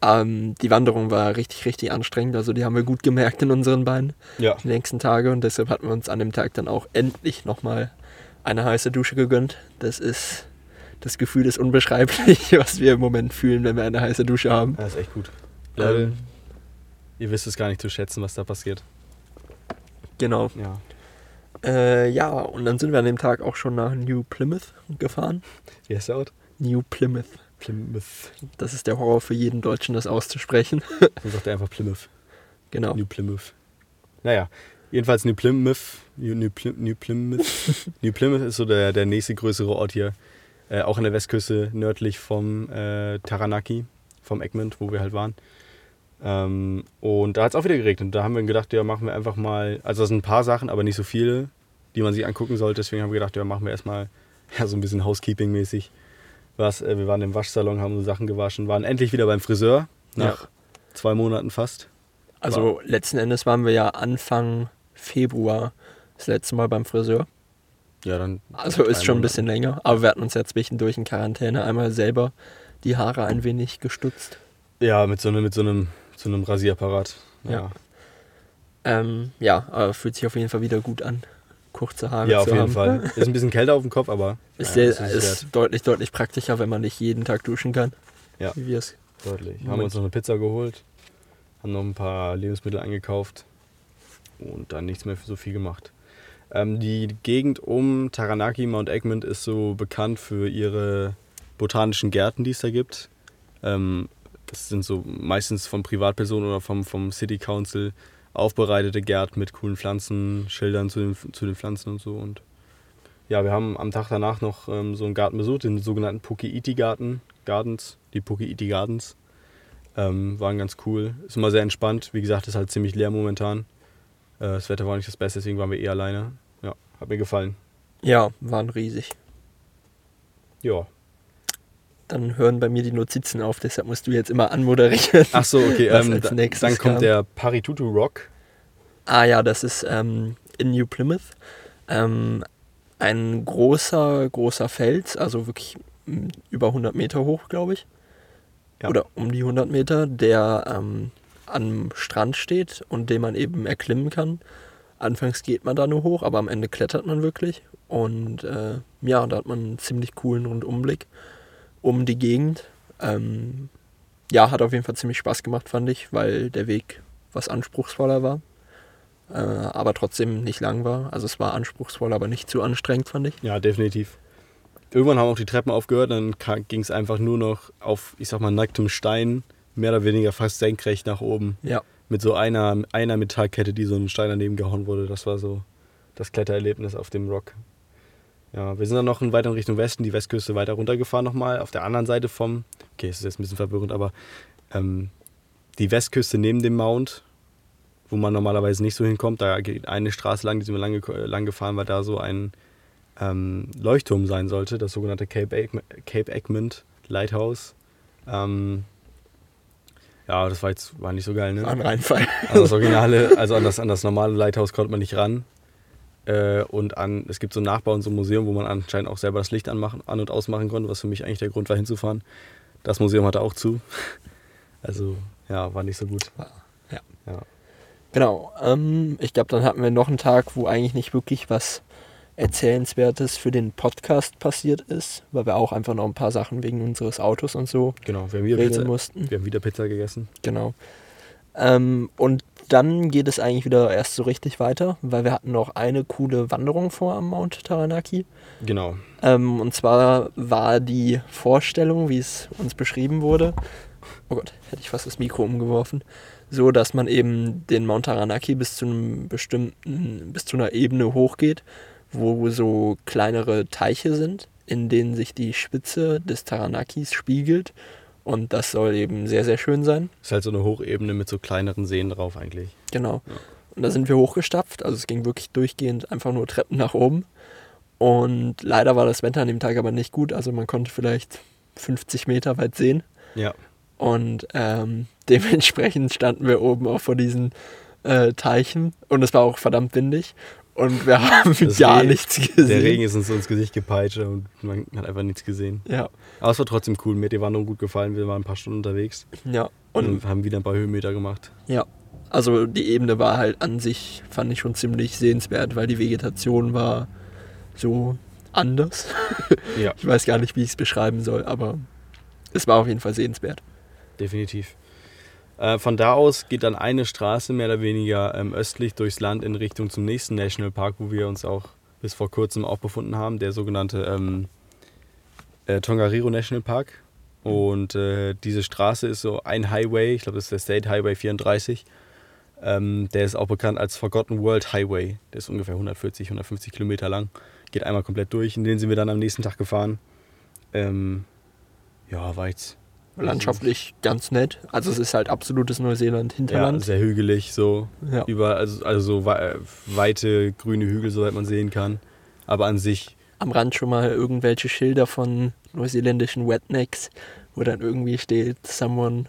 Ähm, die Wanderung war richtig, richtig anstrengend. Also die haben wir gut gemerkt in unseren Beinen Ja. die nächsten Tage und deshalb hatten wir uns an dem Tag dann auch endlich nochmal eine heiße Dusche gegönnt. Das ist, das Gefühl ist unbeschreiblich, was wir im Moment fühlen, wenn wir eine heiße Dusche haben. Das ist echt gut. Ähm, ihr wisst es gar nicht zu schätzen, was da passiert. genau. Ja. Äh, ja, und dann sind wir an dem Tag auch schon nach New Plymouth gefahren. Wie heißt der Ort? New Plymouth. Plymouth. Das ist der Horror für jeden Deutschen, das auszusprechen. Dann sagt er einfach Plymouth. genau. New Plymouth. Naja, jedenfalls New Plymouth. New, New, Ply- New Plymouth. New Plymouth ist so der, der nächste größere Ort hier. Äh, auch an der Westküste, nördlich vom äh, Taranaki, vom Egmont, wo wir halt waren. Ähm, und da hat es auch wieder geregnet. Und da haben wir gedacht, ja, machen wir einfach mal. Also, das sind ein paar Sachen, aber nicht so viele, die man sich angucken sollte. Deswegen haben wir gedacht, ja, machen wir erstmal ja, so ein bisschen Housekeeping-mäßig. Was, äh, wir waren im Waschsalon, haben so Sachen gewaschen, waren endlich wieder beim Friseur. Nach zwei Monaten fast. Also letzten Endes waren wir ja Anfang Februar das letzte Mal beim Friseur. Ja, dann. Also ist schon ein bisschen länger. Aber wir hatten uns ja zwischendurch in Quarantäne einmal selber die Haare ein wenig gestutzt. Ja, mit so einem, mit so einem, so einem Rasierapparat. Ja. Ähm, ja, aber fühlt sich auf jeden Fall wieder gut an, kurze Haare Ja, auf zu jeden haben. Fall. Ist ein bisschen kälter auf dem Kopf, aber Ist, naja, sehr, ist deutlich, deutlich praktischer, wenn man nicht jeden Tag duschen kann. Ja. Wie wir es. Deutlich. Haben Moment. uns noch eine Pizza geholt, haben noch ein paar Lebensmittel eingekauft und dann nichts mehr so viel gemacht. Ähm, die Gegend um Taranaki, Mount Egmont, ist so bekannt für ihre botanischen Gärten, die es da gibt. Ähm, das sind so meistens von Privatpersonen oder vom, vom City Council aufbereitete Gärten mit coolen Pflanzen, Schildern zu den, zu den Pflanzen und so. Und ja, wir haben am Tag danach noch ähm, so einen Garten besucht, den sogenannten Pukiiti-Garten, Gardens, die Pukiiti Gardens. Ähm, waren ganz cool. Ist immer sehr entspannt. Wie gesagt, ist halt ziemlich leer momentan. Äh, das Wetter war nicht das Beste, deswegen waren wir eh alleine. Ja, hat mir gefallen. Ja, waren riesig. Ja. Dann hören bei mir die Notizen auf, deshalb musst du jetzt immer anmoderieren. Ach so, okay. Ähm, da, dann kommt kam. der Paritutu Rock. Ah ja, das ist ähm, in New Plymouth. Ähm, ein großer, großer Fels, also wirklich über 100 Meter hoch, glaube ich. Ja. Oder um die 100 Meter, der ähm, am Strand steht und den man eben erklimmen kann. Anfangs geht man da nur hoch, aber am Ende klettert man wirklich. Und äh, ja, da hat man einen ziemlich coolen Rundumblick um die Gegend. Ähm, ja, hat auf jeden Fall ziemlich Spaß gemacht, fand ich, weil der Weg was anspruchsvoller war äh, aber trotzdem nicht lang war. Also es war anspruchsvoll, aber nicht zu anstrengend, fand ich. Ja, definitiv. Irgendwann haben auch die Treppen aufgehört, dann ging es einfach nur noch auf, ich sag mal, nacktem Stein, mehr oder weniger fast senkrecht nach oben. Ja. Mit so einer, einer Metallkette, die so ein Stein daneben gehauen wurde. Das war so das Klettererlebnis auf dem Rock. Ja, wir sind dann noch in weiter Richtung Westen, die Westküste weiter runtergefahren nochmal. Auf der anderen Seite vom, okay, es ist jetzt ein bisschen verwirrend, aber ähm, die Westküste neben dem Mount, wo man normalerweise nicht so hinkommt, da geht eine Straße lang, die sind wir lang, lang gefahren, weil da so ein ähm, Leuchtturm sein sollte, das sogenannte Cape, Egm Cape Egmont Lighthouse. Ähm, ja, das war jetzt war nicht so geil, ne? Ein Reinfall. Also das Originale, also an das, an das normale Lighthouse konnte man nicht ran. Äh, und an, es gibt so einen Nachbau in so einem Museum, wo man anscheinend auch selber das Licht anmachen, an- und ausmachen konnte, was für mich eigentlich der Grund war, hinzufahren. Das Museum hatte auch zu. Also, ja, war nicht so gut. Ja. Ja. Genau. Ähm, ich glaube, dann hatten wir noch einen Tag, wo eigentlich nicht wirklich was Erzählenswertes für den Podcast passiert ist, weil wir auch einfach noch ein paar Sachen wegen unseres Autos und so Genau, wir haben wieder, Pizza, mussten. wir haben wieder Pizza gegessen. Genau. Ähm, und dann geht es eigentlich wieder erst so richtig weiter, weil wir hatten noch eine coole Wanderung vor am Mount Taranaki. Genau. Ähm, und zwar war die Vorstellung, wie es uns beschrieben wurde, oh Gott, hätte ich fast das Mikro umgeworfen, so dass man eben den Mount Taranaki bis zu einem bestimmten, bis zu einer Ebene hochgeht, wo so kleinere Teiche sind, in denen sich die Spitze des Taranakis spiegelt. Und das soll eben sehr, sehr schön sein. Ist halt so eine Hochebene mit so kleineren Seen drauf eigentlich. Genau. Und da sind wir hochgestapft. Also es ging wirklich durchgehend einfach nur Treppen nach oben. Und leider war das Wetter an dem Tag aber nicht gut. Also man konnte vielleicht 50 Meter weit sehen. Ja. Und ähm, dementsprechend standen wir oben auch vor diesen äh, Teichen. Und es war auch verdammt windig. Und wir haben Das gar Regen- nichts gesehen. Der Regen ist uns ins Gesicht gepeitscht und man hat einfach nichts gesehen. Ja, Aber es war trotzdem cool. Mir hat die Wanderung gut gefallen. Wir waren ein paar Stunden unterwegs ja. und, Und haben wieder ein paar Höhenmeter gemacht. ja, also die Ebene war halt an sich, fand ich schon ziemlich sehenswert, weil die Vegetation war so anders. Ja, Ich weiß gar nicht, wie ich es beschreiben soll, aber es war auf jeden Fall sehenswert. definitiv. Äh, von da aus geht dann eine Straße mehr oder weniger ähm, östlich durchs Land in Richtung zum nächsten Nationalpark, wo wir uns auch bis vor kurzem auch befunden haben, der sogenannte ähm, äh, Tongariro National Park. Und äh, diese Straße ist so ein Highway, ich glaube, das ist der State Highway 34. Ähm, der ist auch bekannt als Forgotten World Highway. Der ist ungefähr 140, 150 Kilometer lang. Geht einmal komplett durch. In den sind wir dann am nächsten Tag gefahren. Ähm, ja, war jetzt Landschaftlich ganz nett. Also es ist halt absolutes ja, Neuseeland-Hinterland. sehr hügelig, so Ja, über also, also so wei- weite grüne Hügel, soweit man sehen kann. Aber an sich, Am Rand schon mal irgendwelche Schilder von neuseeländischen Wetnecks, wo dann irgendwie steht, someone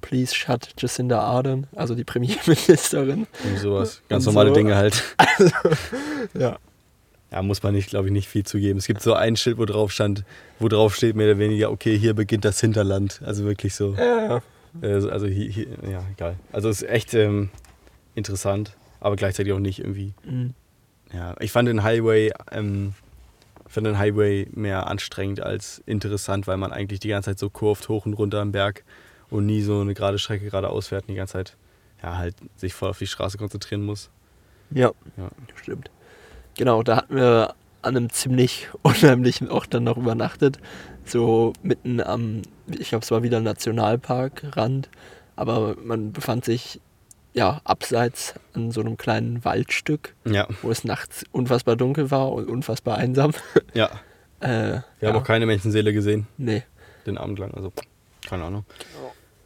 please shut Jacinda Ardern, also die Premierministerin. irgendwie sowas. Ganz Und normale so. Dinge halt. Ja. Ja, muss man nicht, glaube ich, nicht viel zugeben. Es gibt so ein Schild, wo drauf stand, wo drauf steht mehr oder weniger, okay, hier beginnt das Hinterland. Also wirklich so. Ja, Äh, Also hier, hier ja, egal. Also es ist echt ähm, interessant, aber gleichzeitig auch nicht irgendwie. Mhm. Ja, ich fand den Highway, ähm, fand den Highway mehr anstrengend als interessant, weil man eigentlich die ganze Zeit so kurvt hoch und runter am Berg und nie so eine gerade Strecke geradeaus fährt und die ganze Zeit ja halt sich voll auf die Straße konzentrieren muss. ja, Ja. stimmt. Genau, da hatten wir an einem ziemlich unheimlichen Ort dann noch übernachtet. So mitten am, ich glaube, es war wieder Nationalparkrand, aber man befand sich ja abseits an so einem kleinen Waldstück, Ja, wo es nachts unfassbar dunkel war und unfassbar einsam. ja. Äh, Wir ja, haben auch keine Menschenseele gesehen, nee. den Abend lang. Also, keine Ahnung.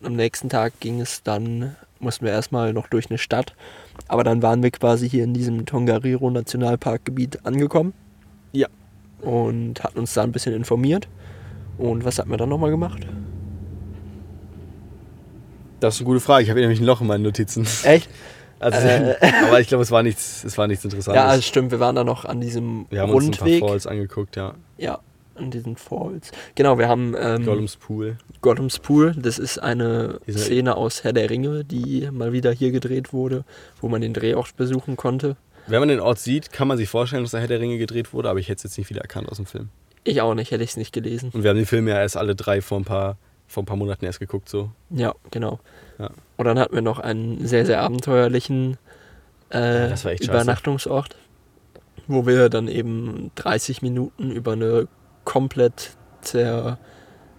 Am nächsten Tag ging es dann, mussten wir erstmal noch durch eine Stadt, aber dann waren wir quasi hier in diesem Tongariro Nationalparkgebiet angekommen. Ja. Und hatten uns da ein bisschen informiert. Und was hatten wir dann nochmal gemacht? Das ist eine gute Frage. Ich habe nämlich ein Loch in meinen Notizen. Echt? Also, Äh. aber ich glaube, es war nichts, es war nichts Interessantes. Ja, also stimmt, wir waren da noch an diesem wir haben uns ein Rundweg. paar Falls angeguckt, ja. ja, an diesen Falls. Genau, wir haben ähm, Gollums Pool. Gollums Pool. Das ist eine Dieser- Szene aus Herr der Ringe, die mal wieder hier gedreht wurde, wo man den Drehort besuchen konnte. Wenn man den Ort sieht, kann man sich vorstellen, dass da Herr der Ringe gedreht wurde, aber ich hätte es jetzt nicht wieder erkannt aus dem Film. Ich auch nicht, hätte ich es nicht gelesen. Und wir haben den Film ja erst alle drei vor ein paar, vor ein paar Monaten erst geguckt, so. Ja, genau. Ja. Und dann hatten wir noch einen sehr, sehr abenteuerlichen äh, scheiße. Übernachtungsort, wo wir dann eben 30 Minuten über eine komplett zerrüttete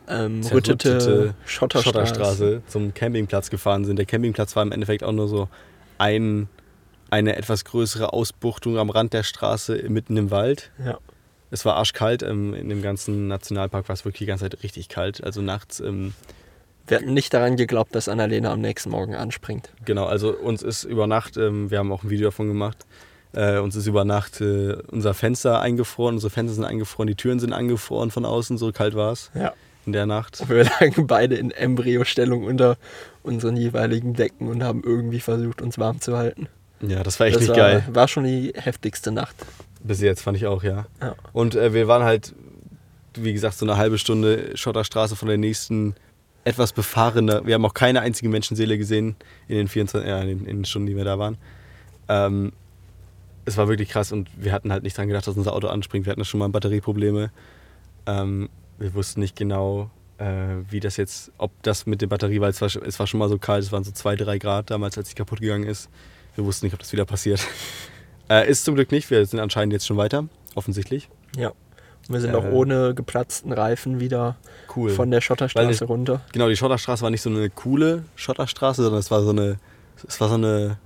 ähm, Zerrüttete rüttete Schotterstraße. Schotterstraße zum Campingplatz gefahren sind. Der Campingplatz war im Endeffekt auch nur so ein, eine etwas größere Ausbuchtung am Rand der Straße mitten im Wald. Ja. Es war arschkalt. Ähm, in dem ganzen Nationalpark war es wirklich die ganze Zeit richtig kalt. Also nachts, ähm, Wir hatten nicht daran geglaubt, dass Annalena am nächsten Morgen anspringt. genau, also uns ist über Nacht, ähm, wir haben auch ein Video davon gemacht, äh, uns ist über Nacht äh, unser Fenster eingefroren, unsere Fenster sind eingefroren, die Türen sind eingefroren von außen, so kalt war es Ja. in der Nacht. Und wir lagen beide in Embryostellung unter unseren jeweiligen Decken und haben irgendwie versucht, uns warm zu halten. Ja, das war echt das nicht war, geil. war schon die heftigste Nacht. Bis jetzt fand ich auch, ja. Ja. Und äh, wir waren halt, wie gesagt, so eine halbe Stunde Schotterstraße von der nächsten etwas befahrener. Wir haben auch keine einzige Menschenseele gesehen in den 24, ja, in den, in den Stunden, die wir da waren. Ähm, es war wirklich krass und wir hatten halt nicht dran gedacht, dass unser Auto anspringt. Wir hatten schon mal Batterieprobleme. Ähm, wir wussten nicht genau, äh, wie das jetzt, ob das mit der Batterie, weil es war, es war schon mal so kalt, es waren so 2, 3 Grad damals, als sie kaputt gegangen ist. Wir wussten nicht, ob das wieder passiert. äh, ist zum Glück nicht, wir sind anscheinend jetzt schon weiter, offensichtlich. Ja. Und wir sind auch Äh. ohne geplatzten Reifen wieder Cool. von der Schotterstraße ich- runter. Genau, die Schotterstraße war nicht so eine coole Schotterstraße, sondern es war so eine, es war so eine,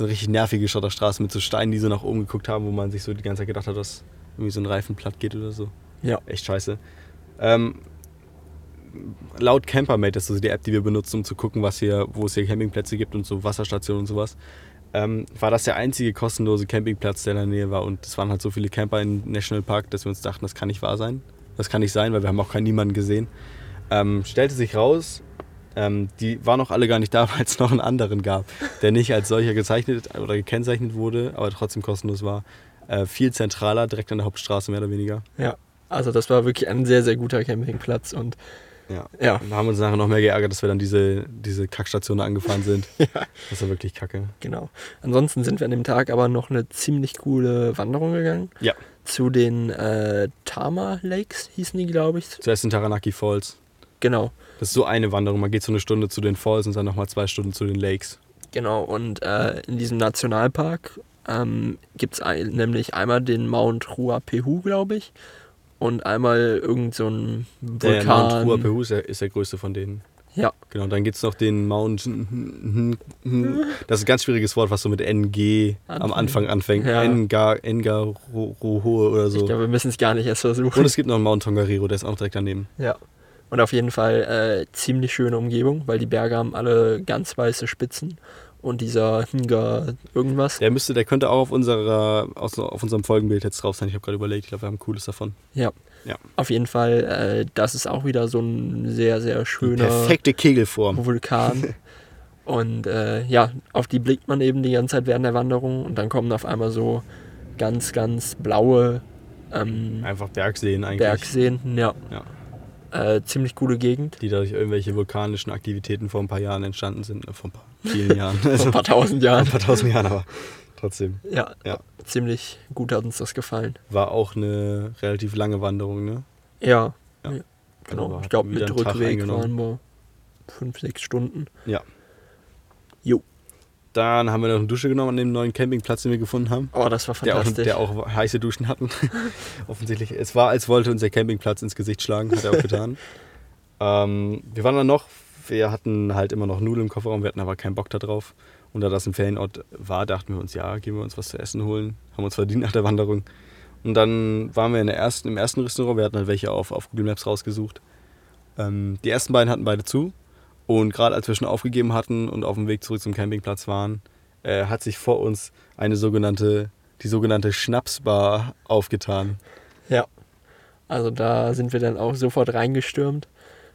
so eine richtig nervige Schotterstraße mit so Steinen, die so nach oben geguckt haben, wo man sich so die ganze Zeit gedacht hat, dass irgendwie so ein Reifen platt geht oder so. Ja. Echt scheiße. Ähm, laut Campermate, das ist so die App, die wir benutzen, um zu gucken, was hier, wo es hier Campingplätze gibt und so Wasserstationen und sowas, ähm, war das der einzige kostenlose Campingplatz, der in der Nähe war. Und es waren halt so viele Camper im Nationalpark, dass wir uns dachten, das kann nicht wahr sein. Das kann nicht sein, weil wir haben auch keinen niemanden gesehen. Ähm, stellte sich raus, Ähm, die waren auch alle gar nicht da, weil es noch einen anderen gab, der nicht als solcher gezeichnet oder gekennzeichnet wurde, aber trotzdem kostenlos war. Äh, viel zentraler, direkt an der Hauptstraße mehr oder weniger. Ja, also das war wirklich ein sehr, sehr guter Campingplatz und Ja. ja, Wir haben uns nachher noch mehr geärgert, dass wir dann diese, diese Kackstation angefahren sind. Ja. Das war wirklich kacke. genau. Ansonsten sind wir an dem Tag aber noch eine ziemlich coole Wanderung gegangen. Ja. Zu den äh, Tama Lakes hießen die, glaube ich. Zuerst in Taranaki Falls. Genau. Das ist so eine Wanderung. Man geht so eine Stunde zu den Falls und dann nochmal zwei Stunden zu den Lakes. Genau, und äh, in diesem Nationalpark ähm, gibt es ein, nämlich einmal den Mount Ruapehu, glaube ich, und einmal irgend so ein Der Vulkan. Mount Ruapehu ist der, ist der größte von denen. Ja, Genau, dann gibt es noch den Mount. Das ist ein ganz schwieriges Wort, was so mit NG am Anfängt. Anfang anfängt. Ja. Enga, Enga Ro- Rohoe oder ich so. glaube, wir müssen es gar nicht erst versuchen. Und es gibt noch einen Mount Tongariro, der ist auch direkt daneben. Ja. Und auf jeden Fall äh, ziemlich schöne Umgebung, weil die Berge haben alle ganz weiße Spitzen und dieser Nga irgendwas. Der müsste, der könnte auch auf unserer, auf unserem Folgenbild jetzt drauf sein. Ich habe gerade überlegt, ich glaube, wir haben ein cooles davon. Ja. Ja. Auf jeden Fall, äh, das ist auch wieder so ein sehr, sehr schöner Perfekte Kegelform. Vulkan. Und äh, ja, auf die blickt man eben die ganze Zeit während der Wanderung und dann kommen auf einmal so ganz, ganz blaue ähm, Einfach Bergseen eigentlich. Bergseen. Ja. Ja. Äh, ziemlich coole Gegend. Die dadurch irgendwelche vulkanischen Aktivitäten vor ein paar Jahren entstanden sind. Äh, Vor ein paar vielen Jahren. Vor ein paar tausend vor ein Jahren. paar tausend Jahren, aber trotzdem. Ja, Ja. ziemlich gut hat uns das gefallen. War auch eine relativ lange Wanderung, ne? Ja, Ja. ja, genau. Also ich glaube, mit Rückweg waren wir fünf, sechs Stunden. Ja. Jo. Dann haben wir noch eine Dusche genommen an dem neuen Campingplatz, den wir gefunden haben. Oh, das war Der auch, fantastisch. der auch heiße Duschen hatten. Offensichtlich. Es war, als wollte uns der Campingplatz ins Gesicht schlagen, hat er auch getan. ähm, wir waren dann noch, wir hatten halt immer noch Nudeln im Kofferraum, wir hatten aber keinen Bock da drauf. Und da das ein Ferienort war, dachten wir uns, ja, gehen wir uns was zu essen holen. Haben uns verdient nach der Wanderung. Und dann waren wir in der ersten, im ersten Restaurant, wir hatten halt welche auf, auf Google Maps rausgesucht. Ähm, die ersten beiden hatten beide zu. Und gerade als wir schon aufgegeben hatten und auf dem Weg zurück zum Campingplatz waren, äh, hat sich vor uns eine sogenannte, die sogenannte Schnapsbar aufgetan. Ja. Also da sind wir dann auch sofort reingestürmt,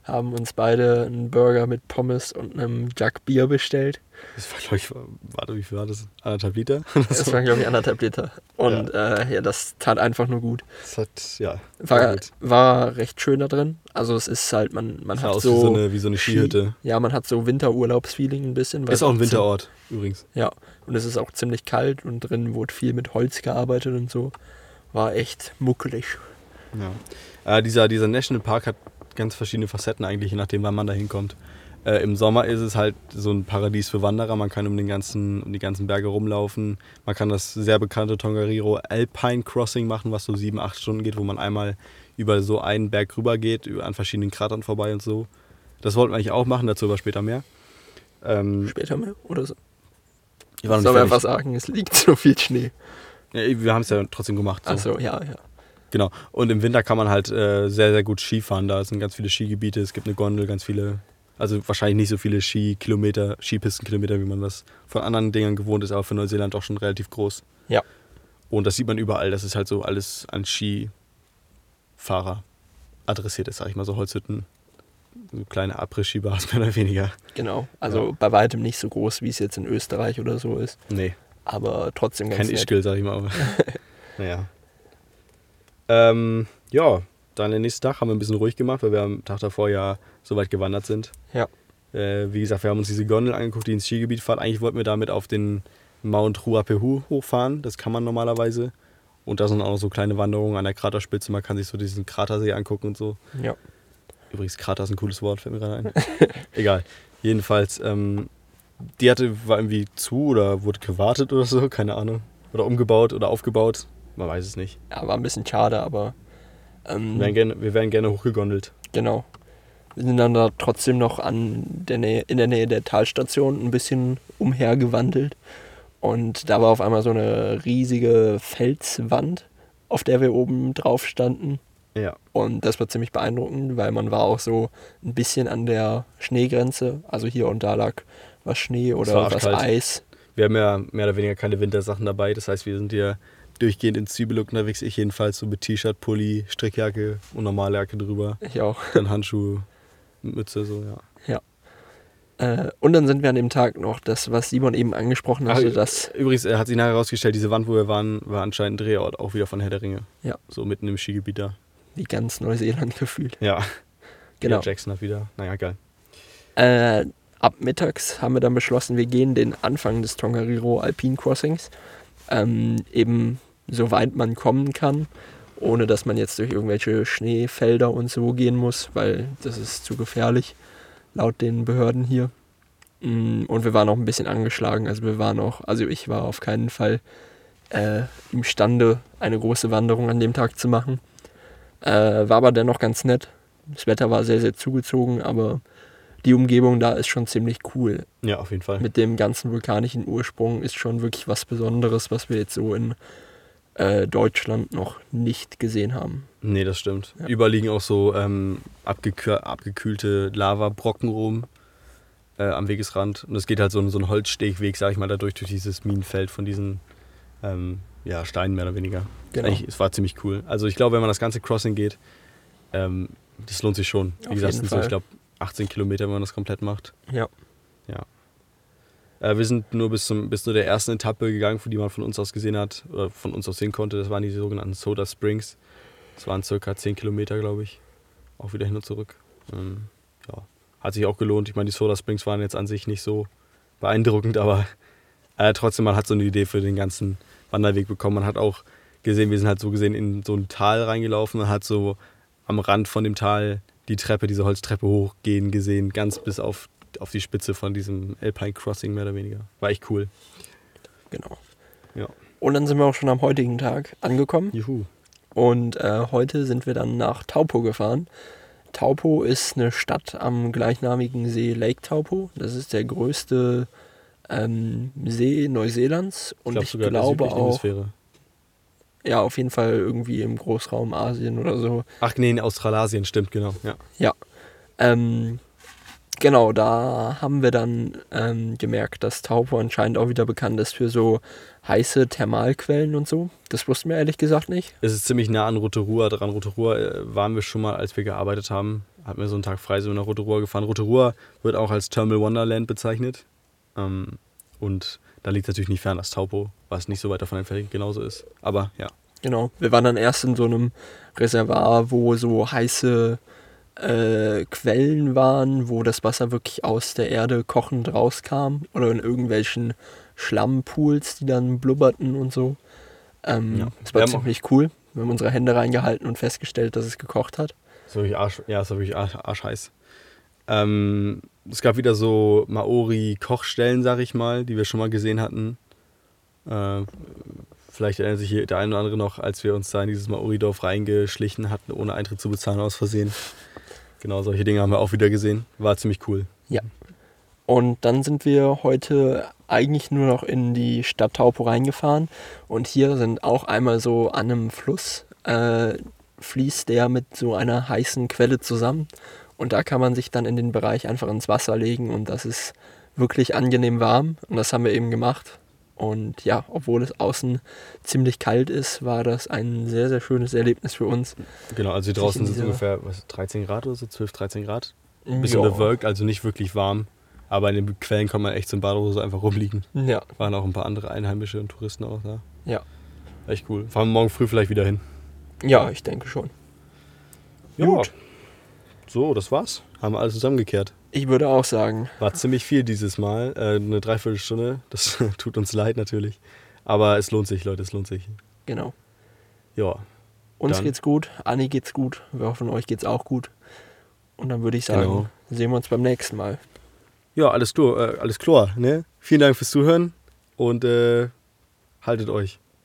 haben uns beide einen Burger mit Pommes und einem Jug Bier bestellt. Das war, glaube ich, warte, wie viel war das? Anderthalb Liter? Das waren, glaube ich, anderthalb Liter. Und ja. Äh, ja, das tat einfach nur gut. Das hat, ja. War, gut. war recht schön da drin. Also es ist halt, man, man hat so... wie so eine, wie so eine Skihütte. Ja, man hat so Winterurlaubsfeeling ein bisschen. Ist auch ein Winterort, übrigens. Ja, und es ist auch ziemlich kalt und drin wurde viel mit Holz gearbeitet und so. War echt muckelig. Ja. Äh, dieser, dieser Nationalpark hat ganz verschiedene Facetten eigentlich, je nachdem, wann man da hinkommt. Äh, Im Sommer ist es halt so ein Paradies für Wanderer. Man kann um, den ganzen, um die ganzen Berge rumlaufen. Man kann das sehr bekannte Tongariro Alpine Crossing machen, was so sieben, acht Stunden geht, wo man einmal über so einen Berg rüber geht, an verschiedenen Kratern vorbei und so. Das wollten wir eigentlich auch machen, dazu aber später mehr. Ähm, Später mehr oder so. wir waren noch Soll man einfach sagen, es liegt so viel Schnee. Ja, wir haben es ja trotzdem gemacht. So. Achso, ja, ja. Genau. Und im Winter kann man halt äh, sehr, sehr gut Skifahren. Da sind ganz viele Skigebiete, es gibt eine Gondel, ganz viele, also wahrscheinlich nicht so viele Skikilometer, Skipistenkilometer, wie man das von anderen Dingern gewohnt ist, aber für Neuseeland auch schon relativ groß. Ja. Und das sieht man überall, das ist halt so alles an Skifahrer adressiert ist, sag ich mal, so Holzhütten, so kleine Abriss-Skibars mehr oder weniger. Genau. Also Ja. bei weitem nicht so groß, wie es jetzt in Österreich oder so ist. Nee, Aber trotzdem ganz kein. Ischgl, sag ich mal. Aber naja. Ähm, ja, dann den nächsten Tag haben wir ein bisschen ruhig gemacht, weil wir am Tag davor ja so weit gewandert sind. Ja. Äh, wie gesagt, wir haben uns diese Gondel angeguckt, die ins Skigebiet fahren. Eigentlich wollten wir damit auf den Mount Ruapehu hochfahren. Das kann man normalerweise. Und da sind auch noch so kleine Wanderungen an der Kraterspitze. Man kann sich so diesen Kratersee angucken und so. Ja. Übrigens, Krater ist ein cooles Wort, fällt mir gerade ein. Egal. Jedenfalls, ähm, die hatte, war irgendwie zu oder wurde gewartet oder so, keine Ahnung. Oder umgebaut oder aufgebaut. Man weiß es nicht. ja, war ein bisschen schade, aber ähm, Wir wären gerne, wir wären gerne hochgegondelt. genau. Wir sind dann da trotzdem noch an der Nähe, in der Nähe der Talstation ein bisschen umhergewandelt. Und da war auf einmal so eine riesige Felswand, auf der wir oben drauf standen. Ja. Und das war ziemlich beeindruckend, weil man war auch so ein bisschen an der Schneegrenze. Also hier und da lag was Schnee oder was. Eis. Wir haben ja mehr oder weniger keine Wintersachen dabei. Das heißt, wir sind hier durchgehend in Zwiebellook unterwegs. Ich jedenfalls so mit T-Shirt, Pulli, Strickjacke und normale Jacke drüber. Ich auch. Dann Handschuhe, Mütze, so, ja. Äh, und dann sind wir an dem Tag noch, das, was Simon eben angesprochen hatte, Ach, das. Übrigens hat sich nachher herausgestellt, diese Wand, wo wir waren, war anscheinend ein Drehort auch wieder von Herr der Ringe. Ja. So mitten im Skigebiet da. Wie ganz Neuseeland gefühlt. Ja. Genau. Peter Jackson hat wieder. Naja, geil. Äh, ab mittags haben wir dann beschlossen, wir gehen den Anfang des Tongariro Alpine Crossings. Ähm, eben so weit man kommen kann, ohne dass man jetzt durch irgendwelche Schneefelder und so gehen muss, weil das ist zu gefährlich, laut den Behörden hier. Mm, Und wir waren auch ein bisschen angeschlagen, also wir waren auch, also ich war auf keinen Fall äh, imstande, eine große Wanderung an dem Tag zu machen. Äh, war aber dennoch ganz nett. Das Wetter war sehr, sehr zugezogen, aber die Umgebung da ist schon ziemlich cool. Ja, auf jeden Fall. Mit dem ganzen vulkanischen Ursprung ist schon wirklich was Besonderes, was wir jetzt so in äh, Deutschland noch nicht gesehen haben. Nee, das stimmt. Ja. Überall liegen auch so ähm, abgekühl abgekühlte Lavabrocken rum äh, am Wegesrand. Und es geht halt so, ein- so ein Holzstegweg, sag ich mal, dadurch durch dieses Minenfeld von diesen ähm, ja, Steinen mehr oder weniger. Genau. Es war ziemlich cool. Also ich glaube, wenn man das ganze Crossing geht, ähm, das lohnt sich schon. Wie Auf gesagt, sind so, ich glaube, 18 Kilometer, wenn man das komplett macht. Ja. Äh, wir sind nur bis, zum, bis zu der ersten Etappe gegangen, die man von uns aus gesehen hat, oder von uns aus sehen konnte. Das waren die sogenannten Soda Springs. Das waren circa 10 Kilometer, glaube ich. Auch wieder hin und zurück. Ähm, ja, hat sich auch gelohnt. Ich meine, die Soda Springs waren jetzt an sich nicht so beeindruckend, aber äh, trotzdem, man hat so eine Idee für den ganzen Wanderweg bekommen. Man hat auch gesehen, wir sind halt so gesehen in so ein Tal reingelaufen. Man hat so am Rand von dem Tal die Treppe, diese Holztreppe hochgehen gesehen, ganz bis auf, auf die Spitze von diesem Alpine Crossing mehr oder weniger. War echt cool. Genau. Ja. Und dann sind wir auch schon am heutigen Tag angekommen. Juhu. Und äh, heute sind wir dann nach Taupo gefahren. Taupo ist eine Stadt am gleichnamigen See Lake Taupo. Das ist der größte ähm, See Neuseelands. Und glaub ich, sogar der glaube auch, Hemisphäre. ja, auf jeden Fall irgendwie im Großraum Asien oder so. Ach nee, in Australasien, stimmt, genau. Ja. Ja. Ähm, genau, da haben wir dann ähm, gemerkt, dass Taupo anscheinend auch wieder bekannt ist für so heiße Thermalquellen und so. Das wussten wir ehrlich gesagt nicht. Es ist ziemlich nah an Rotorua dran. Rotorua äh, waren wir schon mal, als wir gearbeitet haben. Hatten wir so einen Tag frei, sind wir nach Rotorua gefahren. Rotorua wird auch als Thermal Wonderland bezeichnet. Ähm, und da liegt natürlich nicht fern das Taupo, was nicht so weit davon entfernt genauso ist. Aber ja, Genau. Wir waren dann erst in so einem Reservoir, wo so heiße äh, Quellen waren, wo das Wasser wirklich aus der Erde kochend rauskam. Oder in irgendwelchen Schlammpools, die dann blubberten und so. Ähm, Ja. Das war haben auch- ziemlich cool. Wir haben unsere Hände reingehalten und festgestellt, dass es gekocht hat. ist wirklich Arsch, ja, ist wirklich Arsch, arschheiß. Ähm, es gab wieder so Maori-Kochstellen, sag ich mal, die wir schon mal gesehen hatten. Äh, vielleicht erinnert sich hier der eine oder andere noch, als wir uns da in dieses Maori-Dorf reingeschlichen hatten, ohne Eintritt zu bezahlen aus Versehen. Genau, solche Dinge haben wir auch wieder gesehen. War ziemlich cool. Und dann sind wir heute eigentlich nur noch in die Stadt Taupo reingefahren. Und hier sind auch einmal so an einem Fluss, äh, fließt der mit so einer heißen Quelle zusammen. Und da kann man sich dann in den Bereich einfach ins Wasser legen und das ist wirklich angenehm warm. Und das haben wir eben gemacht. Und ja, obwohl es außen ziemlich kalt ist, war das ein sehr, sehr schönes Erlebnis für uns. Genau, also hier draußen in sind es ungefähr was, 13 Grad oder so, 12, 13 Grad. Ein bisschen Ja. bewölkt, also nicht wirklich warm. Aber in den Quellen kann man echt so in Badehose einfach rumliegen. Ja, Waren auch ein paar andere Einheimische und Touristen auch da. ja. Echt cool. Fahren wir morgen früh vielleicht wieder hin. Ja, ich denke schon. Gut. So, das war's. Haben alles zusammengekehrt. Ich würde auch sagen, War ziemlich viel dieses Mal. Äh, eine Dreiviertelstunde. Das tut uns leid natürlich. Aber es lohnt sich, Leute, es lohnt sich. genau. Ja. Uns Dann- geht's gut, Anni geht's gut, wir hoffen, euch geht's auch gut. Und dann würde ich sagen, Genau. sehen wir uns beim nächsten Mal. Ja, alles klar, äh, alles klar, ne? Vielen Dank fürs Zuhören und äh, haltet euch.